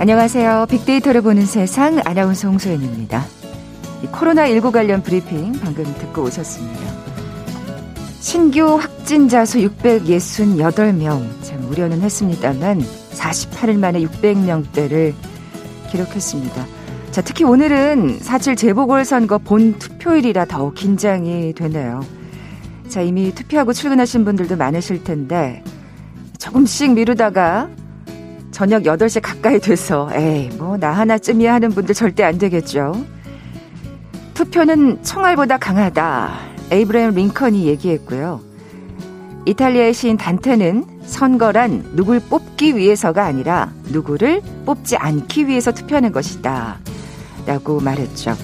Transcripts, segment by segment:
안녕하세요. 빅데이터를 보는 세상 아나운서 홍소연입니다. 코로나19 관련 브리핑 방금 듣고 오셨습니다. 신규 확진자 수 668명. 참 우려는 했습니다만 48일 만에 600명대를 기록했습니다. 자, 특히 오늘은 사실 재보궐선거 본 투표일이라 더욱 긴장이 되네요. 자, 이미 투표하고 출근하신 분들도 많으실 텐데 조금씩 미루다가 저녁 8시 가까이 돼서 에이 뭐 나 하나쯤이야 하는 분들 절대 안 되겠죠. 투표는 총알보다 강하다. 에이브라임 링컨이 얘기했고요. 이탈리아의 시인 단테는 선거란 누굴 뽑기 위해서가 아니라 누구를 뽑지 않기 위해서 투표하는 것이다. 라고 말했죠.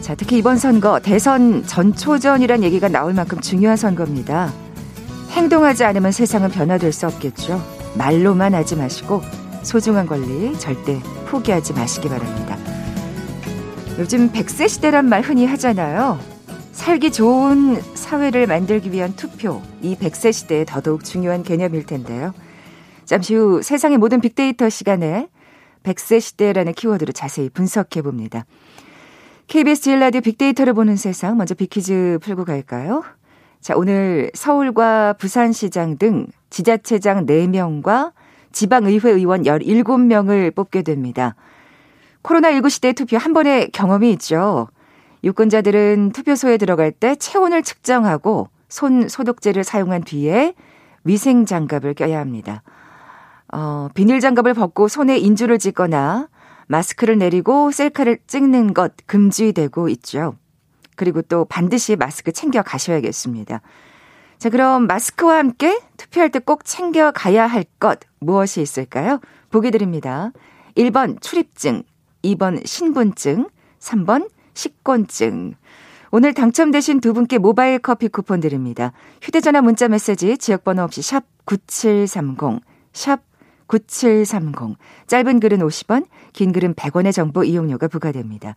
자, 특히 이번 선거 대선 전초전이란 얘기가 나올 만큼 중요한 선거입니다. 행동하지 않으면 세상은 변화될 수 없겠죠. 말로만 하지 마시고 소중한 권리 절대 포기하지 마시기 바랍니다. 요즘 100세 시대란 말 흔히 하잖아요. 살기 좋은 사회를 만들기 위한 투표, 이 100세 시대에 더더욱 중요한 개념일 텐데요. 잠시 후 세상의 모든 빅데이터 시간에 100세 시대라는 키워드로 자세히 분석해 봅니다. KBS 제일 라디오 빅데이터를 보는 세상 먼저 빅퀴즈 풀고 갈까요? 자, 오늘 서울과 부산시장 등 지자체장 4명과 지방의회 의원 17명을 뽑게 됩니다. 코로나19 시대 투표 한 번의 경험이 있죠. 유권자들은 투표소에 들어갈 때 체온을 측정하고 손 소독제를 사용한 뒤에 위생 장갑을 껴야 합니다. 어, 비닐 장갑을 벗고 손에 인주를 찍거나 마스크를 내리고 셀카를 찍는 것 금지되고 있죠. 그리고 또 반드시 마스크 챙겨 가셔야겠습니다. 자, 그럼 마스크와 함께 투표할 때 꼭 챙겨 가야 할 것 무엇이 있을까요? 보기 드립니다. 1번 출입증, 2번 신분증, 3번 식권증. 오늘 당첨되신 두 분께 모바일 커피 쿠폰 드립니다. 휴대전화 문자 메시지 지역번호 없이 샵 9730, 샵 9730. 짧은 글은 50원, 긴 글은 100원의 정보 이용료가 부과됩니다.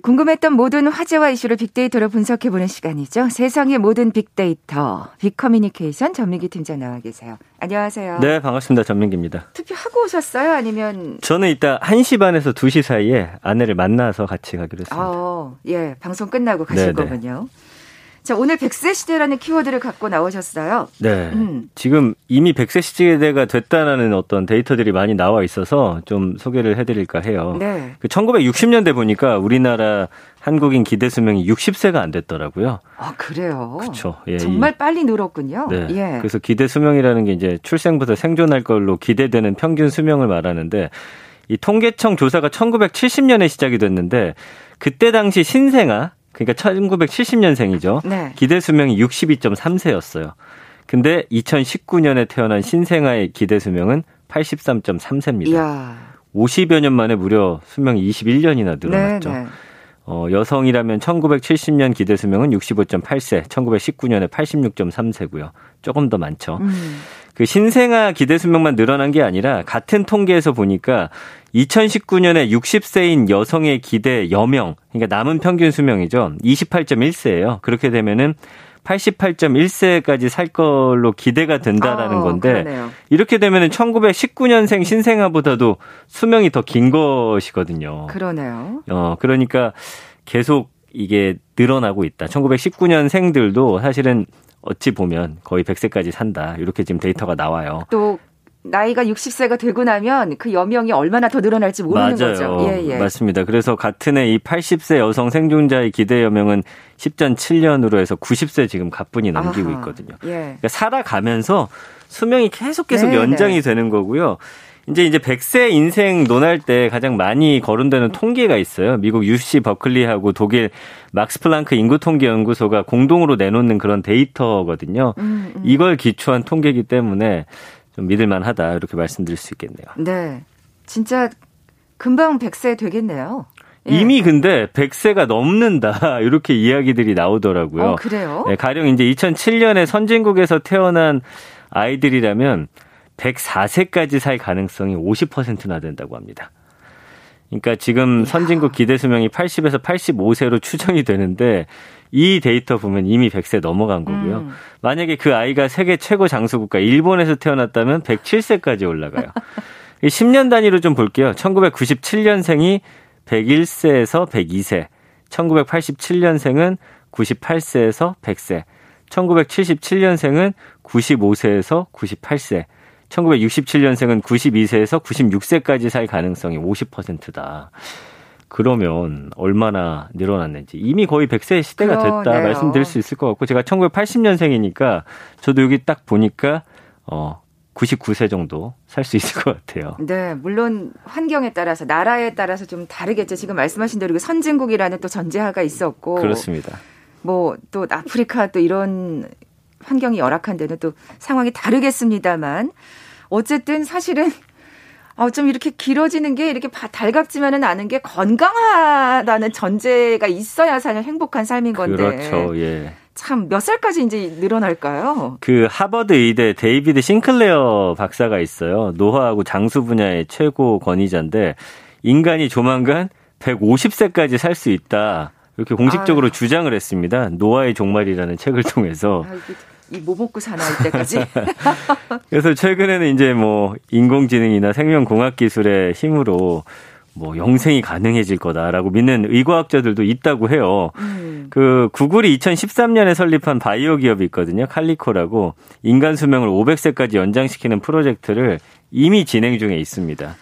궁금했던 모든 화제와 이슈를 빅데이터로 분석해보는 시간이죠. 세상의 모든 빅데이터, 빅커뮤니케이션 전민기 팀장 나와 계세요. 안녕하세요. 네, 반갑습니다. 전민기입니다. 투표하고 오셨어요? 아니면? 저는 이따 1시 반에서 2시 사이에 아내를 만나서 같이 가기로 했습니다. 어, 예, 방송 끝나고 가실 네네. 거군요. 자, 오늘 100세 시대라는 키워드를 갖고 나오셨어요. 네. 음. 지금 이미 100세 시대가 됐다라는 어떤 데이터들이 많이 나와 있어서 좀 소개를 해드릴까 해요. 네. 그 1960년대 보니까 우리나라 한국인 기대 수명이 60세가 안 됐더라고요. 아, 그래요? 그렇죠. 예, 정말 빨리 늘었군요. 네. 예. 그래서 기대 수명이라는 게 이제 출생부터 생존할 걸로 기대되는 평균 수명을 말하는데 이 통계청 조사가 1970년에 시작이 됐는데 그때 당시 신생아 그러니까 1970년생이죠. 네. 기대 수명이 62.3세였어요. 근데 2019년에 태어난 신생아의 기대 수명은 83.3세입니다. 이야. 50여 년 만에 무려 수명이 21년이나 늘어났죠. 네, 네. 어, 여성이라면 1970년 기대 수명은 65.8세, 1919년에 86.3세고요. 조금 더 많죠. 음. 그 신생아 기대 수명만 늘어난 게 아니라 같은 통계에서 보니까 2019년에 60세인 여성의 기대 여명, 그러니까 남은 평균 수명이죠. 28.1세예요. 그렇게 되면은 88.1세까지 살 걸로 기대가 된다라는 어, 건데 그러네요. 이렇게 되면은 1919년생 신생아보다도 수명이 더 긴 것이거든요. 그러네요. 어, 그러니까 계속 이게 늘어나고 있다. 1919년생들도 사실은 어찌 보면 거의 100세까지 산다. 이렇게 지금 데이터가 나와요. 또 나이가 60세가 되고 나면 그 여명이 얼마나 더 늘어날지 모르는 맞아요. 거죠. 예, 예. 맞습니다. 그래서 같은 해 이 80세 여성 생존자의 기대 여명은 10.7년으로 해서 90세 지금 가뿐히 넘기고 아하, 있거든요. 예. 그러니까 살아가면서 수명이 계속 계속 네, 연장이 네. 되는 거고요. 이제 이제 100세 인생 논할 때 가장 많이 거론되는 통계가 있어요. 미국 UC 버클리하고 독일 막스 플랑크 인구 통계 연구소가 공동으로 내놓는 그런 데이터거든요. 음, 음. 이걸 기초한 통계이기 때문에 좀 믿을 만하다 이렇게 말씀드릴 수 있겠네요. 네. 진짜 금방 100세 되겠네요. 예. 이미 근데 100세가 넘는다 이렇게 이야기들이 나오더라고요. 어, 그래요? 네, 가령 이제 2007년에 선진국에서 태어난 아이들이라면 104세까지 살 가능성이 50%나 된다고 합니다. 그러니까 지금 선진국 기대 수명이 80에서 85세로 추정이 되는데 이 데이터 보면 이미 100세 넘어간 거고요. 음. 만약에 그 아이가 세계 최고 장수 국가 일본에서 태어났다면 107세까지 올라가요. 10년 단위로 좀 볼게요. 1997년생이 101세에서 102세, 1987년생은 98세에서 100세, 1977년생은 95세에서 98세, 1967년생은 92세에서 96세까지 살 가능성이 50%다. 그러면 얼마나 늘어났는지 이미 거의 100세 시대가 됐다 그러네요. 말씀드릴 수 있을 것 같고 제가 1980년생이니까 저도 여기 딱 보니까 어 99세 정도 살 수 있을 것 같아요. 네, 물론 환경에 따라서 나라에 따라서 좀 다르겠죠. 지금 말씀하신 대로 선진국이라는 또 전제하가 있었고 그렇습니다. 뭐 또 아프리카 또 이런 환경이 열악한 데는 또 상황이 다르겠습니다만 어쨌든 사실은 어, 좀 이렇게 길어지는 게 이렇게 달갑지만은 않은 게 건강하다는 전제가 있어야 사실 행복한 삶인 건데. 그렇죠. 예. 참 몇 살까지 이제 늘어날까요? 그 하버드 의대 데이비드 싱클레어 박사가 있어요. 노화하고 장수 분야의 최고 권위자인데 인간이 조만간 150세까지 살 수 있다. 이렇게 공식적으로 아유. 주장을 했습니다. 노화의 종말이라는 책을 통해서. 이 뭐 먹고 사나 이때까지. 그래서 최근에는 이제 뭐 인공지능이나 생명공학 기술의 힘으로 뭐 영생이 가능해질 거다라고 믿는 의과학자들도 있다고 해요. 음. 그 구글이 2013년에 설립한 바이오 기업이 있거든요. 칼리코라고 인간 수명을 500세까지 연장시키는 프로젝트를 이미 진행 중에 있습니다.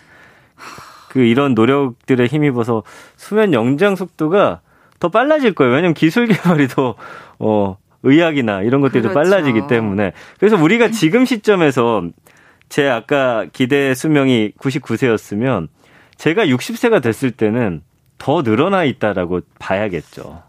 그 이런 노력들에 힘입어서 수면 연장 속도가 더 빨라질 거예요. 왜냐면 기술 개발이 더 어, 의학이나 이런 것들이 그렇죠. 더 빨라지기 때문에 그래서 우리가 지금 시점에서 제 아까 기대 수명이 99세였으면 제가 60세가 됐을 때는 더 늘어나 있다라고 봐야겠죠.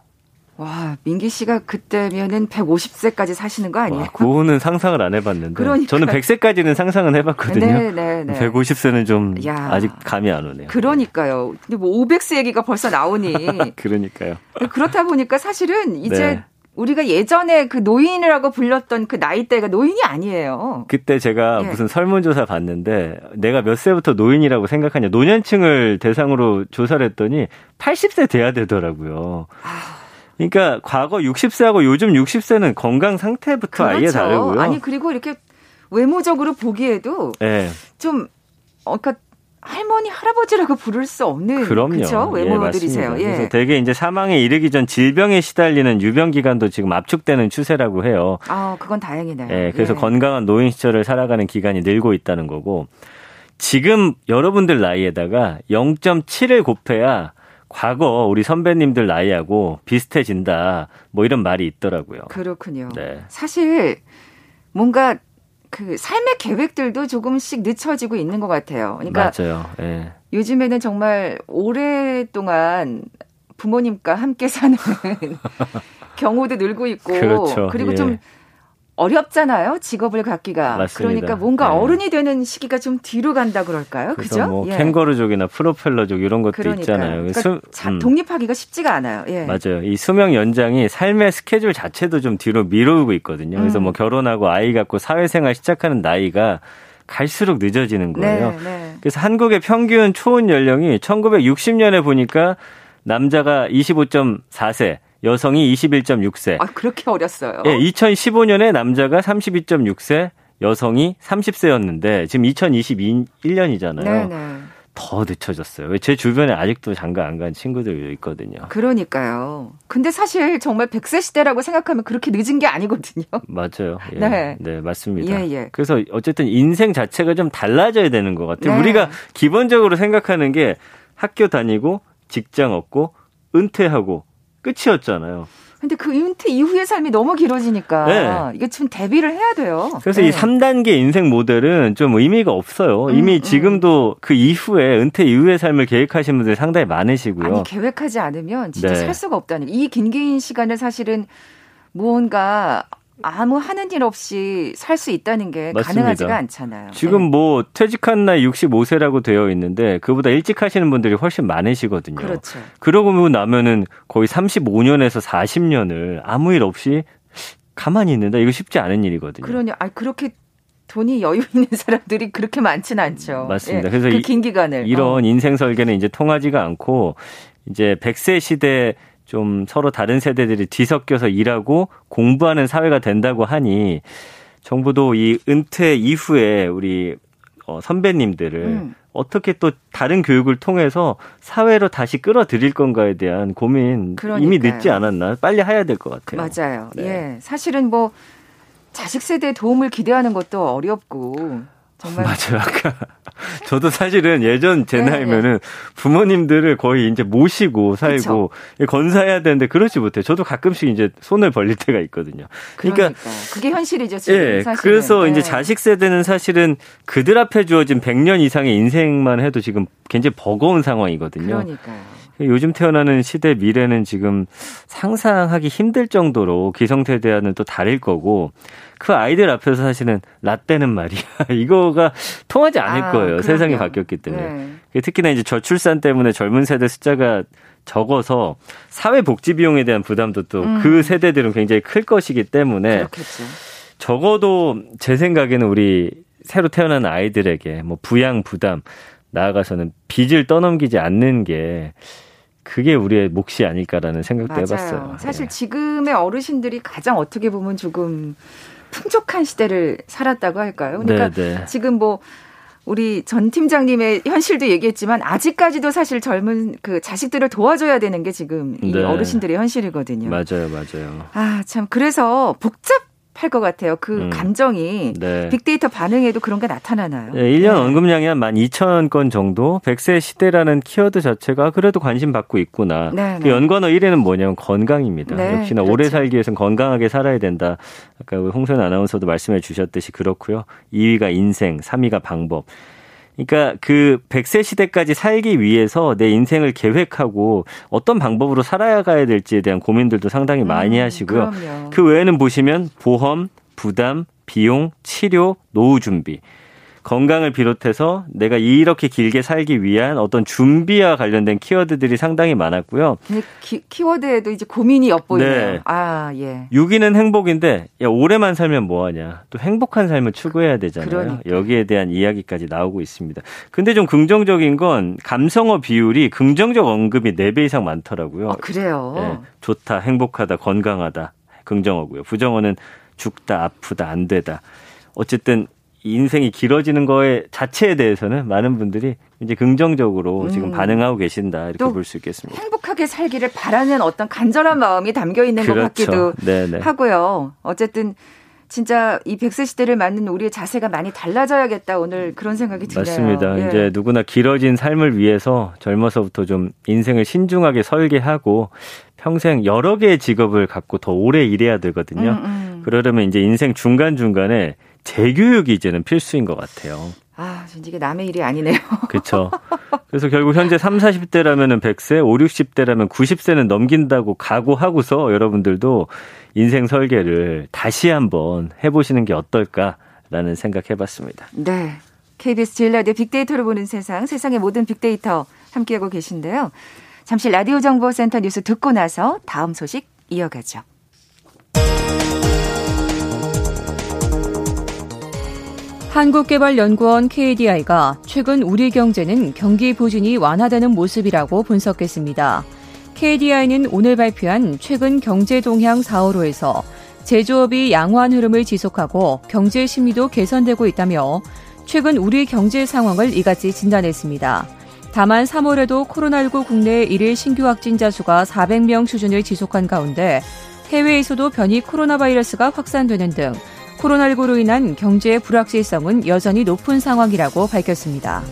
와, 민기 씨가 그때면은 150세까지 사시는 거 아니에요? 와, 그거는 상상을 안 해봤는데. 그러니까. 저는 100세까지는 상상은 해봤거든요. 네, 네, 네. 150세는 좀 야, 아직 감이 안 오네요. 그러니까요. 근데 뭐 500세 얘기가 벌써 나오니. 그러니까요. 그렇다 보니까 사실은 이제 네. 우리가 예전에 그 노인이라고 불렸던 그 나이대가 노인이 아니에요. 그때 제가 예. 무슨 설문조사 봤는데 내가 몇 세부터 노인이라고 생각하냐 노년층을 대상으로 조사를 했더니 80세 돼야 되더라고요. 그러니까 과거 60세하고 요즘 60세는 건강 상태부터 그렇죠. 아예 다르고요. 아니 그리고 이렇게 외모적으로 보기에도 네. 좀 어, 그러니까 할머니 할아버지라고 부를 수 없는 그럼요. 예, 외모들이세요. 예, 예. 그래서 대개 이제 사망에 이르기 전 질병에 시달리는 유병 기간도 지금 압축되는 추세라고 해요. 아, 그건 다행이네요. 예, 그래서 예. 건강한 노인 시절을 살아가는 기간이 늘고 있다는 거고 지금 여러분들 나이에다가 0.7을 곱해야 과거 우리 선배님들 나이하고 비슷해진다. 뭐 이런 말이 있더라고요. 그렇군요. 네. 사실 뭔가 그 삶의 계획들도 조금씩 늦춰지고 있는 것 같아요. 그러니까 맞아요. 네. 요즘에는 정말 오랫동안 부모님과 함께 사는 경우도 늘고 있고 그렇죠. 그리고 예. 좀 어렵잖아요. 직업을 갖기가. 맞습니다. 그러니까 뭔가 네. 어른이 되는 시기가 좀 뒤로 간다 그럴까요? 그죠? 뭐 예. 캥거루족이나 프로펠러족 이런 것도 그러니까요. 있잖아요. 그러니까 수, 음. 독립하기가 쉽지가 않아요. 예. 맞아요. 이 수명 연장이 삶의 스케줄 자체도 좀 뒤로 미루고 있거든요. 그래서 음. 뭐 결혼하고 아이 갖고 사회생활 시작하는 나이가 갈수록 늦어지는 거예요. 네, 네. 그래서 한국의 평균 초혼 연령이 1960년에 보니까 남자가 25.4세, 여성이 21.6세. 아, 그렇게 어렸어요? 예, 2015년에 남자가 32.6세, 여성이 30세였는데 지금 2021년이잖아요. 네네. 더 늦춰졌어요. 제 주변에 아직도 장가 안 간 친구들 있거든요. 그러니까요. 근데 사실 정말 100세 시대라고 생각하면 그렇게 늦은 게 아니거든요. 맞아요. 예. 네. 네, 맞습니다. 예, 예. 그래서 어쨌든 인생 자체가 좀 달라져야 되는 것 같아요. 네. 우리가 기본적으로 생각하는 게 학교 다니고 직장 얻고 은퇴하고 끝이었잖아요. 근데 그 은퇴 이후의 삶이 너무 길어지니까 네. 이게 좀 대비를 해야 돼요. 그래서 네. 이 3단계 인생 모델은 좀 의미가 없어요. 음, 이미 음. 지금도 그 이후에 은퇴 이후의 삶을 계획하신 분들이 상당히 많으시고요. 아니 계획하지 않으면 진짜 네. 살 수가 없다는 이 긴긴 시간을 사실은 무언가 아무 하는 일 없이 살 수 있다는 게 맞습니다. 가능하지가 않잖아요. 지금 네. 뭐 퇴직한 나이 65세라고 되어 있는데 그보다 일찍 하시는 분들이 훨씬 많으시거든요. 그렇죠. 그러고 나면은 거의 35년에서 40년을 아무 일 없이 가만히 있는다. 이거 쉽지 않은 일이거든요. 그러냐. 아 그렇게 돈이 여유 있는 사람들이 그렇게 많지는 않죠. 맞습니다. 예, 그래서 그 긴 기간을 이런 어. 인생 설계는 이제 통하지가 않고 이제 100세 시대 좀 서로 다른 세대들이 뒤섞여서 일하고 공부하는 사회가 된다고 하니 정부도 이 은퇴 이후에 우리 어, 선배님들을 음. 어떻게 또 다른 교육을 통해서 사회로 다시 끌어들일 건가에 대한 고민 그러니까요. 이미 늦지 않았나 빨리 해야 될 것 같아요. 맞아요. 네. 예, 사실은 뭐 자식 세대의 도움을 기대하는 것도 어렵고 정말 맞아요. 아까 저도 사실은 예전 제 네, 나이면은 네. 부모님들을 거의 이제 모시고 살고 그쵸? 건사해야 되는데 그러지 못해. 저도 가끔씩 이제 손을 벌릴 때가 있거든요. 그러니까 그러니까 그게 현실이죠. 지금 예, 사실은. 그래서 네. 이제 자식 세대는 사실은 그들 앞에 주어진 100년 이상의 인생만 해도 지금 굉장히 버거운 상황이거든요. 그러니까요. 요즘 태어나는 시대 미래는 지금 상상하기 힘들 정도로 기성세대와는 또 다를 거고 그 아이들 앞에서 사실은 라떼는 말이야 이거가 통하지 않을 아, 거예요. 그럼요. 세상이 바뀌었기 때문에 네. 특히나 이제 저출산 때문에 젊은 세대 숫자가 적어서 사회 복지 비용에 대한 부담도 또그 음. 그 세대들은 굉장히 클 것이기 때문에 그렇겠죠. 적어도 제 생각에는 우리 새로 태어난 아이들에게 뭐 부양 부담 나아가서는 빚을 떠넘기지 않는 게 그게 우리의 몫이 아닐까라는 생각도 맞아요. 해봤어요. 사실 예. 지금의 어르신들이 가장 어떻게 보면 조금 풍족한 시대를 살았다고 할까요? 그러니까 네네. 네. 지금 뭐 우리 전 팀장님의 현실도 얘기했지만 아직까지도 사실 젊은 그 자식들을 도와줘야 되는 게 지금 이 네. 어르신들의 현실이거든요. 맞아요, 맞아요. 아, 참 그래서 복잡 할것 같아요. 그 음. 감정이 네. 빅데이터 반응에도 그런 게 나타나나요? 네, 1년 네. 언급량이 한 12,000건 정도. 100세 시대라는 키워드 자체가 그래도 관심 받고 있구나. 네, 그 네. 연관어 1위는 뭐냐면 건강입니다. 네, 역시나 그렇죠. 오래 살기 위해서는 건강하게 살아야 된다. 아까 홍선 아나운서도 말씀해 주셨듯이 그렇고요. 2위가 인생, 3위가 방법. 그러니까 그 100세 시대까지 살기 위해서 내 인생을 계획하고 어떤 방법으로 살아야 가야 될지에 대한 고민들도 상당히 많이 음, 하시고요. 그럼요. 그 외에는 보시면 보험, 부담, 비용, 치료, 노후 준비. 건강을 비롯해서 내가 이렇게 길게 살기 위한 어떤 준비와 관련된 키워드들이 상당히 많았고요. 키, 키워드에도 이제 고민이 엿보이네요. 네. 아, 예. 6위는 행복인데 야, 오래만 살면 뭐 하냐. 또 행복한 삶을 추구해야 되잖아요. 그러니까. 여기에 대한 이야기까지 나오고 있습니다. 근데 좀 긍정적인 건 감성어 비율이 긍정적 언급이 4배 이상 많더라고요. 아, 그래요. 네. 좋다, 행복하다, 건강하다. 긍정어고요. 부정어는 죽다, 아프다, 안 되다. 어쨌든 인생이 길어지는 거에 자체에 대해서는 많은 분들이 이제 긍정적으로 음. 지금 반응하고 계신다 이렇게 볼 수 있겠습니다. 행복하게 살기를 바라는 어떤 간절한 마음이 담겨 있는 그렇죠. 것 같기도 네네. 하고요. 어쨌든 진짜 이 백세 시대를 맞는 우리의 자세가 많이 달라져야겠다 오늘 그런 생각이 드네요. 맞습니다. 예. 이제 누구나 길어진 삶을 위해서 젊어서부터 좀 인생을 신중하게 설계하고 평생 여러 개의 직업을 갖고 더 오래 일해야 되거든요. 음, 음. 그러려면 이제 인생 중간 중간에 재교육이 이제는 필수인 것 같아요. 아, 전 이게 남의 일이 아니네요. 그렇죠. 그래서 결국 현재 3, 40대라면 100세, 5, 60대라면 90세는 넘긴다고 각오하고서 여러분들도 인생 설계를 다시 한번 해보시는 게 어떨까라는 생각 해 봤습니다. 네. KBS 제일 라디오 빅데이터를 보는 세상, 세상의 모든 빅데이터 함께하고 계신데요. 잠시 라디오 정보센터 뉴스 듣고 나서 다음 소식 이어가죠. 한국개발연구원 KDI가 최근 우리 경제는 경기 부진이 완화되는 모습이라고 분석했습니다. KDI는 오늘 발표한 최근 경제 동향 4월호에서 제조업이 양호한 흐름을 지속하고 경제 심리도 개선되고 있다며 최근 우리 경제 상황을 이같이 진단했습니다. 다만 3월에도 코로나19 국내 일일 신규 확진자 수가 400명 수준을 지속한 가운데 해외에서도 변이 코로나 바이러스가 확산되는 등 코로나19로 인한 경제의 불확실성은 여전히 높은 상황이라고 밝혔습니다.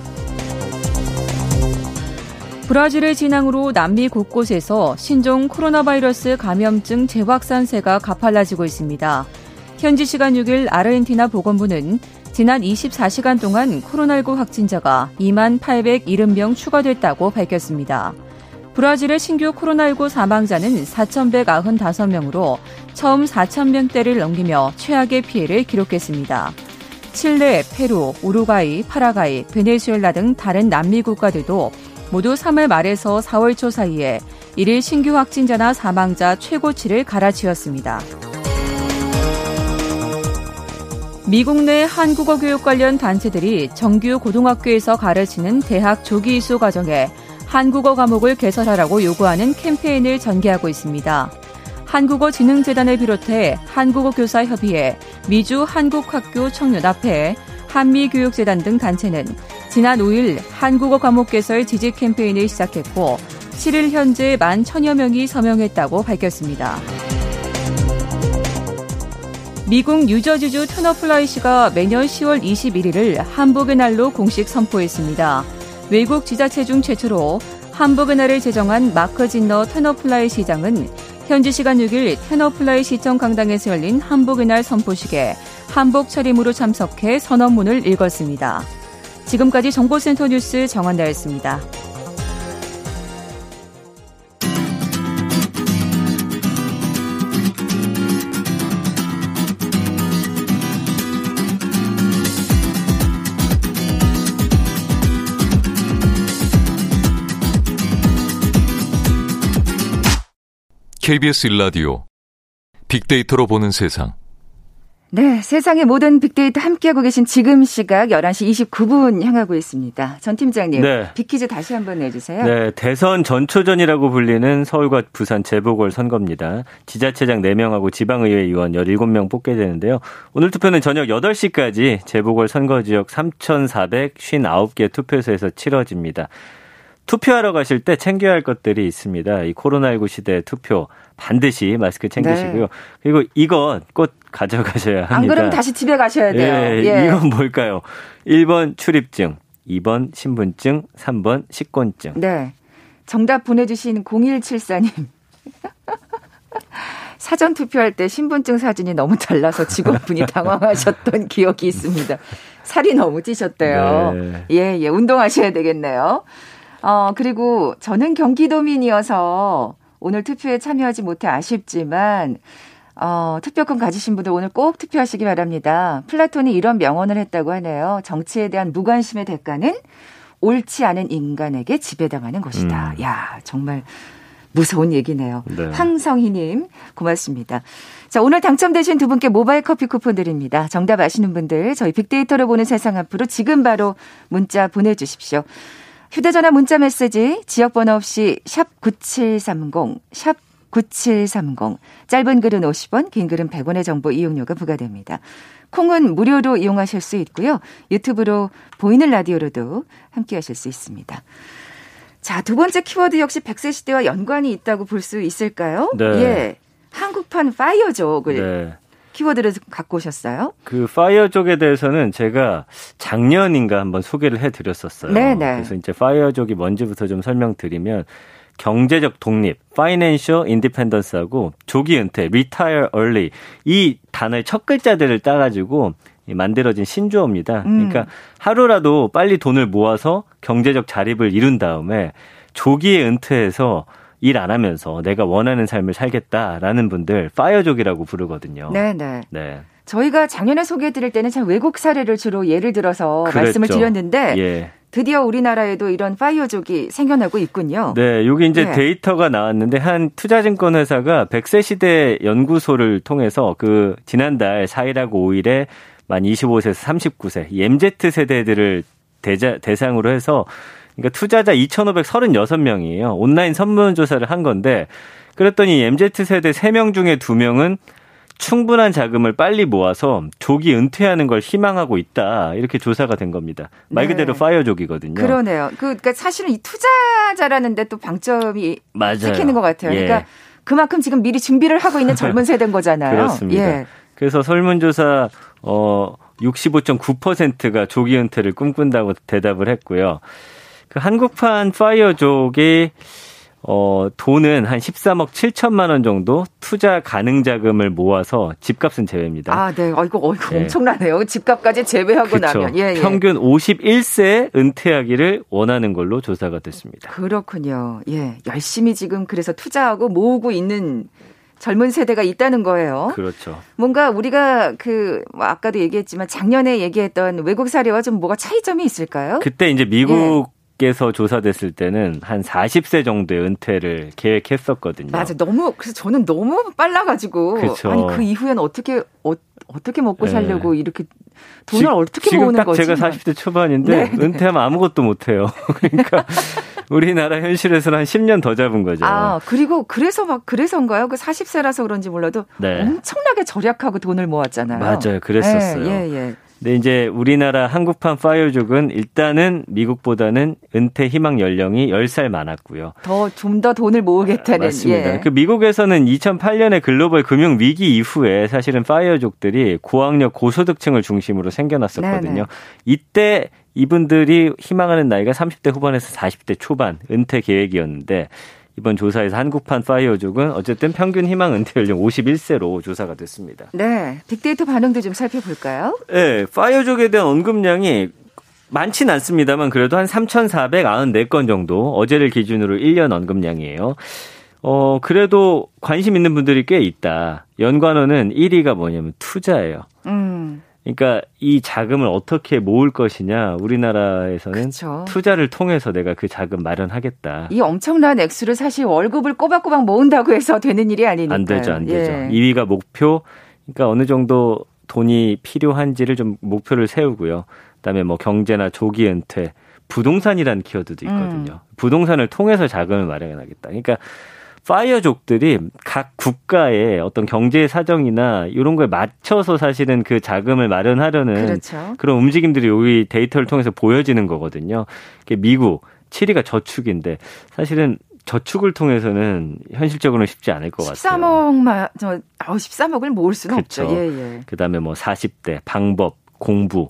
브라질을 진앙으로 남미 곳곳에서 신종 코로나 바이러스 감염증 재확산세가 가팔라지고 있습니다. 현지 시간 6일 아르헨티나 보건부는 지난 24시간 동안 코로나19 확진자가 2만 870명 추가됐다고 밝혔습니다. 브라질의 신규 코로나19 사망자는 4,195명으로 처음 4,000명대를 넘기며 최악의 피해를 기록했습니다. 칠레, 페루, 우루과이, 파라과이, 베네수엘라 등 다른 남미 국가들도 모두 3월 말에서 4월 초 사이에 1일 신규 확진자나 사망자 최고치를 갈아치웠습니다. 미국 내 한국어 교육 관련 단체들이 정규 고등학교에서 가르치는 대학 조기 이수 과정에 한국어 과목을 개설하라고 요구하는 캠페인을 전개하고 있습니다. 한국어진흥재단을 비롯해 한국어교사협의회, 미주 한국학교 청년앞회, 한미교육재단 등 단체는 지난 5일 한국어 과목 개설 지지 캠페인을 시작했고 7일 현재 만 천여 명이 서명했다고 밝혔습니다. 미국 뉴저지주 테너플라이시가 매년 10월 21일을 한복의 날로 공식 선포했습니다. 외국 지자체 중 최초로 한복의 날을 제정한 마크 진너 테너플라이 시장은 현지 시간 6일 테너플라이 시청 강당에서 열린 한복의 날 선포식에 한복 차림으로 참석해 선언문을 읽었습니다. 지금까지 정보센터 뉴스 정한다였습니다. KBS 일라디오 빅데이터로 보는 세상. 네, 세상의 모든 빅데이터 함께하고 계신 지금 시각 11시 29분 향하고 있습니다. 전 팀장님, 네. 빅퀴즈 다시 한번 내주세요. 네, 대선 전초전이라고 불리는 서울과 부산 재보궐 선거입니다. 지자체장 4명하고 지방의회 의원 17명 뽑게 되는데요. 오늘 투표는 저녁 8시까지 재보궐 선거 지역 3,459개 투표소에서 치러집니다. 투표하러 가실 때 챙겨야 할 것들이 있습니다. 이 코로나19 시대 투표 반드시 마스크 챙기시고요. 네. 그리고 이거 꼭 가져가셔야 합니다. 안 그러면 다시 집에 가셔야 돼요. 예, 예. 이건 뭘까요? 1번 출입증, 2번 신분증, 3번 식권증. 네. 정답 보내주신 0174님. 사전 투표할 때 신분증 사진이 너무 달라서 직원분이 당황하셨던 기억이 있습니다. 살이 너무 찌셨대요. 네. 예, 예. 운동하셔야 되겠네요. 어, 그리고 저는 경기도민이어서 오늘 투표에 참여하지 못해 아쉽지만 어, 투표권 가지신 분들 오늘 꼭 투표하시기 바랍니다. 플라톤이 이런 명언을 했다고 하네요. 정치에 대한 무관심의 대가는 옳지 않은 인간에게 지배당하는 것이다. 음. 야, 정말 무서운 얘기네요. 네. 황성희님, 고맙습니다. 자, 오늘 당첨되신 두 분께 모바일 커피 쿠폰 드립니다. 정답 아시는 분들, 저희 빅데이터로 보는 세상 앞으로 지금 바로 문자 보내주십시오. 휴대전화 문자 메시지 지역번호 없이 샵 9730, 샵 9730. 짧은 글은 50원, 긴 글은 100원의 정보 이용료가 부과됩니다. 콩은 무료로 이용하실 수 있고요. 유튜브로 보이는 라디오로도 함께 하실 수 있습니다. 자, 두 번째 키워드 역시 100세 시대와 연관이 있다고 볼 수 있을까요? 네. 예. 한국판 파이어족을 네. 키워드를 갖고 오셨어요? 그 파이어족에 대해서는 제가 작년인가 한번 소개를 해드렸었어요. 네네. 네. 그래서 이제 파이어족이 뭔지부터 좀 설명드리면 경제적 독립, financial independence하고 조기 은퇴, retire early 이 단어의 첫 글자들을 따가지고 만들어진 신조어입니다. 음. 그러니까 하루라도 빨리 돈을 모아서 경제적 자립을 이룬 다음에 조기에 은퇴해서 일 안 하면서 내가 원하는 삶을 살겠다라는 분들 파이어족이라고 부르거든요. 네 네. 네. 저희가 작년에 소개해드릴 때는 참 외국 사례를 주로 예를 들어서 그랬죠. 말씀을 드렸는데 예. 드디어 우리나라에도 이런 파이어족이 생겨나고 있군요. 네, 여기 이제 네. 데이터가 나왔는데 한 투자증권 회사가 100세 시대 연구소를 통해서 그 지난달 4일하고 5일에 만 25세에서 39세 MZ 세대들을 대자, 대상으로 해서 그러니까 투자자 2,536명이에요. 온라인 선문조사를 한 건데 그랬더니 MZ세대 3명 중에 2명은 충분한 자금을 빨리 모아서 조기 은퇴하는 걸 희망하고 있다. 이렇게 조사가 된 겁니다. 말 그대로 네. 파이어족이거든요. 그러네요. 그, 그러니까 사실은 이 투자자라는데 또 방점이 맞아요. 찍히는 것 같아요. 예. 그러니까 그만큼 지금 미리 준비를 하고 있는 젊은 세대인 거잖아요. 그렇습니다. 예. 그래서 설문조사 어 65.9%가 조기 은퇴를 꿈꾼다고 대답을 했고요. 그 한국판 파이어족이 어, 돈은 한 13억 7천만 원 정도 투자 가능 자금을 모아서 집값은 제외입니다. 아, 네. 어, 이거, 어, 네. 엄청나네요. 집값까지 제외하고 그쵸. 나면. 예, 예. 평균 51세 은퇴하기를 원하는 걸로 조사가 됐습니다. 그렇군요. 예. 열심히 지금 그래서 투자하고 모으고 있는 젊은 세대가 있다는 거예요. 그렇죠. 뭔가 우리가 그뭐 아까도 얘기했지만 작년에 얘기했던 외국 사례와 좀 뭐가 차이점이 있을까요? 그때 이제 미국 예. 께서 조사됐을 때는 한 40세 정도의 은퇴를 계획했었거든요. 맞아. 너무 그래서 저는 너무 빨라 가지고 그쵸. 아니 그 이후에는 어떻게 어, 떻게 먹고 네. 살려고 네. 이렇게 돈을 지, 어떻게 모으는 거지? 제가 40대 초반인데 네, 네. 은퇴하면 아무것도 못 해요. 그러니까 우리나라 현실에서는 한 10년 더 잡은 거죠. 아, 그리고 그래서 막 그래서인가요? 그 40세라서 그런지 몰라도 네. 엄청나게 절약하고 돈을 모았잖아요. 맞아요. 그랬었어요. 예, 예, 예. 근데 이제 우리나라 한국판 파이어족은 일단은 미국보다는 은퇴 희망 연령이 10살 많았고요. 더 좀 더 돈을 모으겠다는. 맞습니다. 예. 그 미국에서는 2008년에 글로벌 금융 위기 이후에 사실은 파이어족들이 고학력 고소득층을 중심으로 생겨났었거든요. 네네. 이때 이분들이 희망하는 나이가 30대 후반에서 40대 초반 은퇴 계획이었는데 이번 조사에서 한국판 파이어족은 어쨌든 평균 희망 은퇴 연령 51세로 조사가 됐습니다. 네. 빅데이터 반응도 좀 살펴볼까요? 네. 파이어족에 대한 언급량이 많진 않습니다만 그래도 한 3,494건 정도 어제를 기준으로 1년 언급량이에요. 어, 그래도 관심 있는 분들이 꽤 있다. 연관어는 1위가 뭐냐면 투자예요. 음. 그러니까 이 자금을 어떻게 모을 것이냐 우리나라에서는 그쵸. 투자를 통해서 내가 그 자금 마련하겠다. 이 엄청난 액수를 사실 월급을 꼬박꼬박 모은다고 해서 되는 일이 아니니까. 안 되죠, 안 되죠. 예. 2위가 목표. 그러니까 어느 정도 돈이 필요한지를 좀 목표를 세우고요. 그다음에 뭐 경제나 조기 은퇴, 부동산이라는 키워드도 있거든요. 음. 부동산을 통해서 자금을 마련하겠다. 그러니까 파이어족들이 각 국가의 어떤 경제 사정이나 이런 거에 맞춰서 사실은 그 자금을 마련하려는 그렇죠. 그런 움직임들이 여기 데이터를 통해서 보여지는 거거든요. 미국 7위가 저축인데 사실은 저축을 통해서는 현실적으로는 쉽지 않을 것 같아요. 13억만 저 13억을 모을 수는 그렇죠. 없죠. 예, 예. 그 다음에 뭐 40대 방법, 공부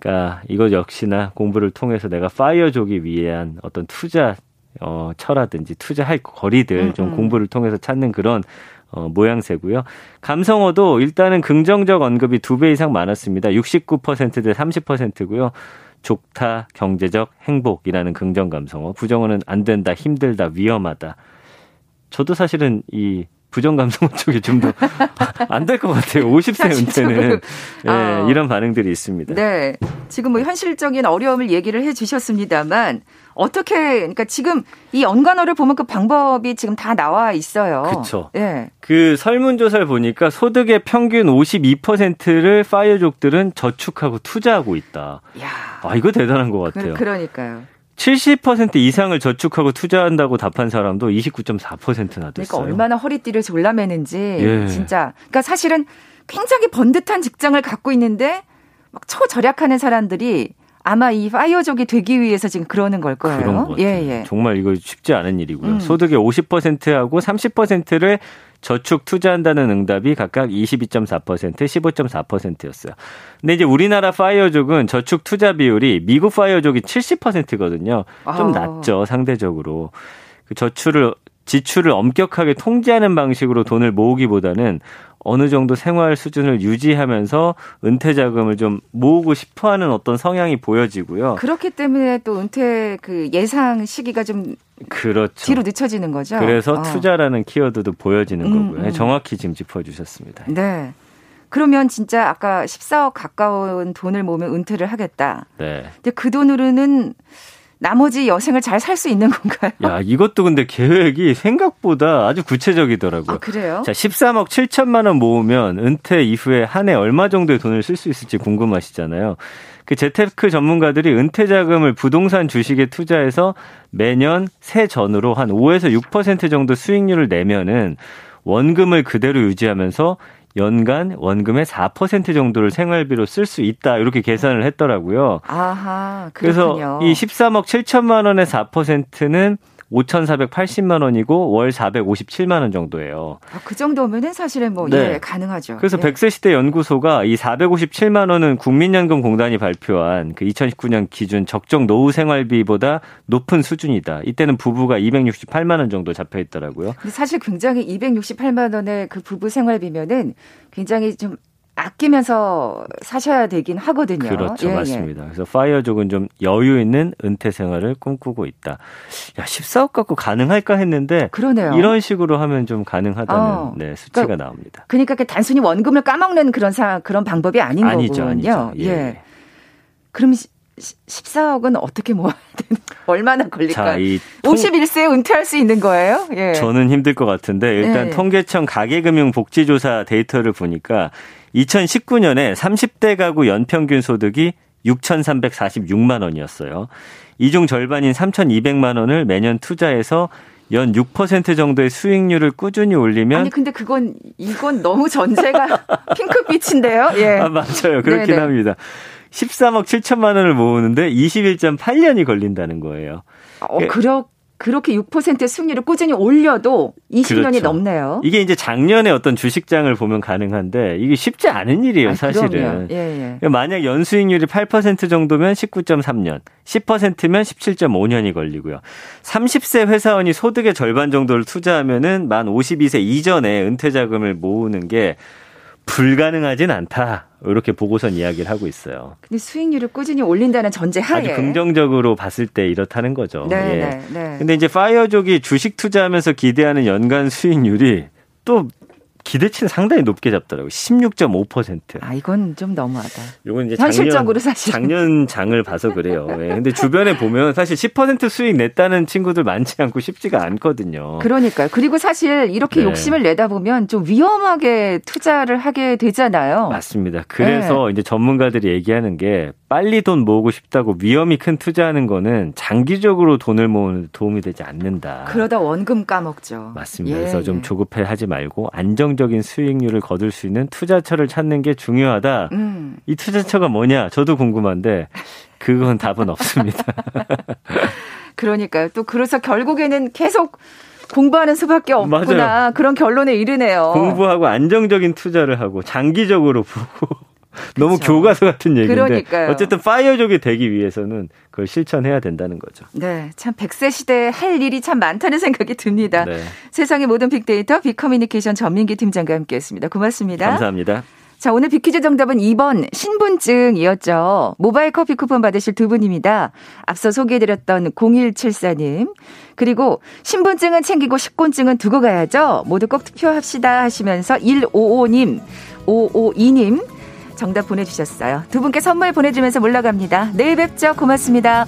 그러니까 이것 역시나 공부를 통해서 내가 파이어족이 위한 어떤 투자 어, 처라든지 투자할 거리들 음, 좀 음. 공부를 통해서 찾는 그런 어, 모양새고요. 감성어도 일단은 긍정적 언급이 두 배 이상 많았습니다. 69%대 30%고요. 좋다, 경제적 행복이라는 긍정 감성어. 부정어는 안 된다, 힘들다, 위험하다. 저도 사실은 이 부정 감성 쪽이 좀 더 안 될 것 같아요. 50세 은퇴는 예, 아. 이런 반응들이 있습니다. 네, 지금 뭐 현실적인 어려움을 얘기를 해 주셨습니다만 어떻게 그러니까 지금 이 연관어를 보면 그 방법이 지금 다 나와 있어요. 그렇죠. 예. 그 설문조사를 보니까 소득의 평균 52%를 파이어족들은 저축하고 투자하고 있다. 야. 아 이거 대단한 것 같아요. 그, 그러니까요. 70% 이상을 저축하고 투자한다고 답한 사람도 29.4%나 됐어요. 그러니까 얼마나 허리띠를 졸라매는지 예. 진짜. 그러니까 사실은 굉장히 번듯한 직장을 갖고 있는데 막 초절약하는 사람들이 아마 이 파이어족이 되기 위해서 지금 그러는 걸 거예요. 그런 것 예, 예. 정말 이거 쉽지 않은 일이고요. 음. 소득의 50%하고 30%를 저축 투자한다는 응답이 각각 22.4%, 15.4%였어요. 근데 이제 우리나라 파이어족은 저축 투자 비율이 미국 파이어족이 70%거든요. 좀 아. 낮죠, 상대적으로. 그 저축을 지출을 엄격하게 통제하는 방식으로 돈을 모으기보다는 어느 정도 생활 수준을 유지하면서 은퇴 자금을 좀 모으고 싶어 하는 어떤 성향이 보여지고요. 그렇기 때문에 또 은퇴 그 예상 시기가 좀 그렇죠. 뒤로 늦춰지는 거죠. 그래서 어. 투자라는 키워드도 보여지는 음, 거고요. 음. 정확히 지금 짚어 주셨습니다. 네. 그러면 진짜 아까 14억 가까운 돈을 모으면 은퇴를 하겠다. 네. 근데 그 돈으로는 나머지 여생을 잘 살 수 있는 건가요? 야, 이것도 근데 계획이 생각보다 아주 구체적이더라고요. 아, 그래요? 자, 13억 7천만 원 모으면 은퇴 이후에 한 해 얼마 정도의 돈을 쓸 수 있을지 궁금하시잖아요. 그 재테크 전문가들이 은퇴 자금을 부동산 주식에 투자해서 매년 세 전으로 한 5에서 6% 정도 수익률을 내면은 원금을 그대로 유지하면서 연간 원금의 4% 정도를 생활비로 쓸 수 있다 이렇게 계산을 했더라고요. 아하, 그렇군요. 그래서 이 13억 7천만 원의 4%는 5,480만 원이고 월 457만 원 정도예요. 아, 그 정도면은 사실은 뭐 네. 예, 가능하죠. 그래서 예. 100세 시대 연구소가 이 457만 원은 국민연금공단이 발표한 그 2019년 기준 적정 노후 생활비보다 높은 수준이다. 이때는 부부가 268만 원 정도 잡혀 있더라고요. 근데 사실 굉장히 268만 원의 그 부부 생활비면은 굉장히 좀 아끼면서 사셔야 되긴 하거든요. 그렇죠. 예, 예. 맞습니다. 예. 그래서 파이어족은 좀 여유 있는 은퇴 생활을 꿈꾸고 있다. 야, 14억 갖고 가능할까 했는데 그러네요. 이런 식으로 하면 좀 가능하다는 어. 네, 수치가 그러니까, 나옵니다. 그러니까 단순히 원금을 까먹는 그런 사, 그런 방법이 아닌 아니죠, 거군요. 아니죠. 예. 예. 그럼 14억은 어떻게 모아야 되는 얼마나 걸릴까? 자, 이 통... 51세에 은퇴할 수 있는 거예요? 예. 저는 힘들 것 같은데 일단 예. 통계청 가계금융복지조사 데이터를 보니까 2019년에 30대 가구 연평균 소득이 6,346만 원이었어요. 이 중 절반인 3,200만 원을 매년 투자해서 연 6% 정도의 수익률을 꾸준히 올리면 아니 근데 그건 이건 너무 전제가 핑크빛인데요. 예. 아, 맞아요. 그렇긴 네네. 합니다. 13억 7천만 원을 모으는데 21.8년이 걸린다는 거예요. 어, 그렇 그렇게 6% 수익률을 꾸준히 올려도 20년이 그렇죠. 넘네요. 이게 이제 작년에 어떤 주식장을 보면 가능한데 이게 쉽지 않은 일이에요, 아, 사실은. 예, 예. 만약 연수익률이 8% 정도면 19.3년, 10%면 17.5년이 걸리고요. 30세 회사원이 소득의 절반 정도를 투자하면은 만 52세 이전에 은퇴 자금을 모으는 게 불가능하진 않다. 이렇게 보고선 이야기를 하고 있어요. 근데 수익률을 꾸준히 올린다는 전제 하에 아주 긍정적으로 봤을 때 이렇다는 거죠. 네, 예. 네, 네. 근데 이제 파이어족이 주식 투자하면서 기대하는 연간 수익률이 또 기대치는 상당히 높게 잡더라고요. 16.5%. 아, 이건 좀 너무하다. 이건 이제 현실적으로 작년, 사실 작년 장을 봐서 그래요. 네. 근데 주변에 보면 사실 10% 수익 냈다는 친구들 많지 않고 쉽지가 않거든요. 그러니까요. 그리고 사실 이렇게 네. 욕심을 내다 보면 좀 위험하게 투자를 하게 되잖아요. 맞습니다. 그래서 네. 이제 전문가들이 얘기하는 게 빨리 돈 모으고 싶다고 위험이 큰 투자하는 거는 장기적으로 돈을 모으는 데 도움이 되지 않는다. 그러다 원금 까먹죠. 맞습니다. 예, 그래서 좀 예. 조급해 하지 말고 안정적인 수익률을 거둘 수 있는 투자처를 찾는 게 중요하다. 음. 이 투자처가 뭐냐? 저도 궁금한데 그건 답은 없습니다. 그러니까요. 또 그래서 결국에는 계속 공부하는 수밖에 없구나 맞아요. 그런 결론에 이르네요. 공부하고 안정적인 투자를 하고 장기적으로 보고 너무 그렇죠. 교과서 같은 얘기인데 그러니까요. 어쨌든 파이어족이 되기 위해서는 그걸 실천해야 된다는 거죠. 네, 참 100세 시대에 할 일이 참 많다는 생각이 듭니다. 네. 세상의 모든 빅데이터 빅커뮤니케이션 전민기 팀장과 함께했습니다. 고맙습니다. 감사합니다. 자, 오늘 빅퀴즈 정답은 2번 신분증이었죠. 모바일 커피 쿠폰 받으실 두 분입니다. 앞서 소개해드렸던 0174님. 그리고 신분증은 챙기고 식곤증은 두고 가야죠. 모두 꼭 투표합시다 하시면서 155님, 552님, 정답 보내주셨어요. 두 분께 선물 보내주면서 물러갑니다. 내일 뵙죠. 고맙습니다.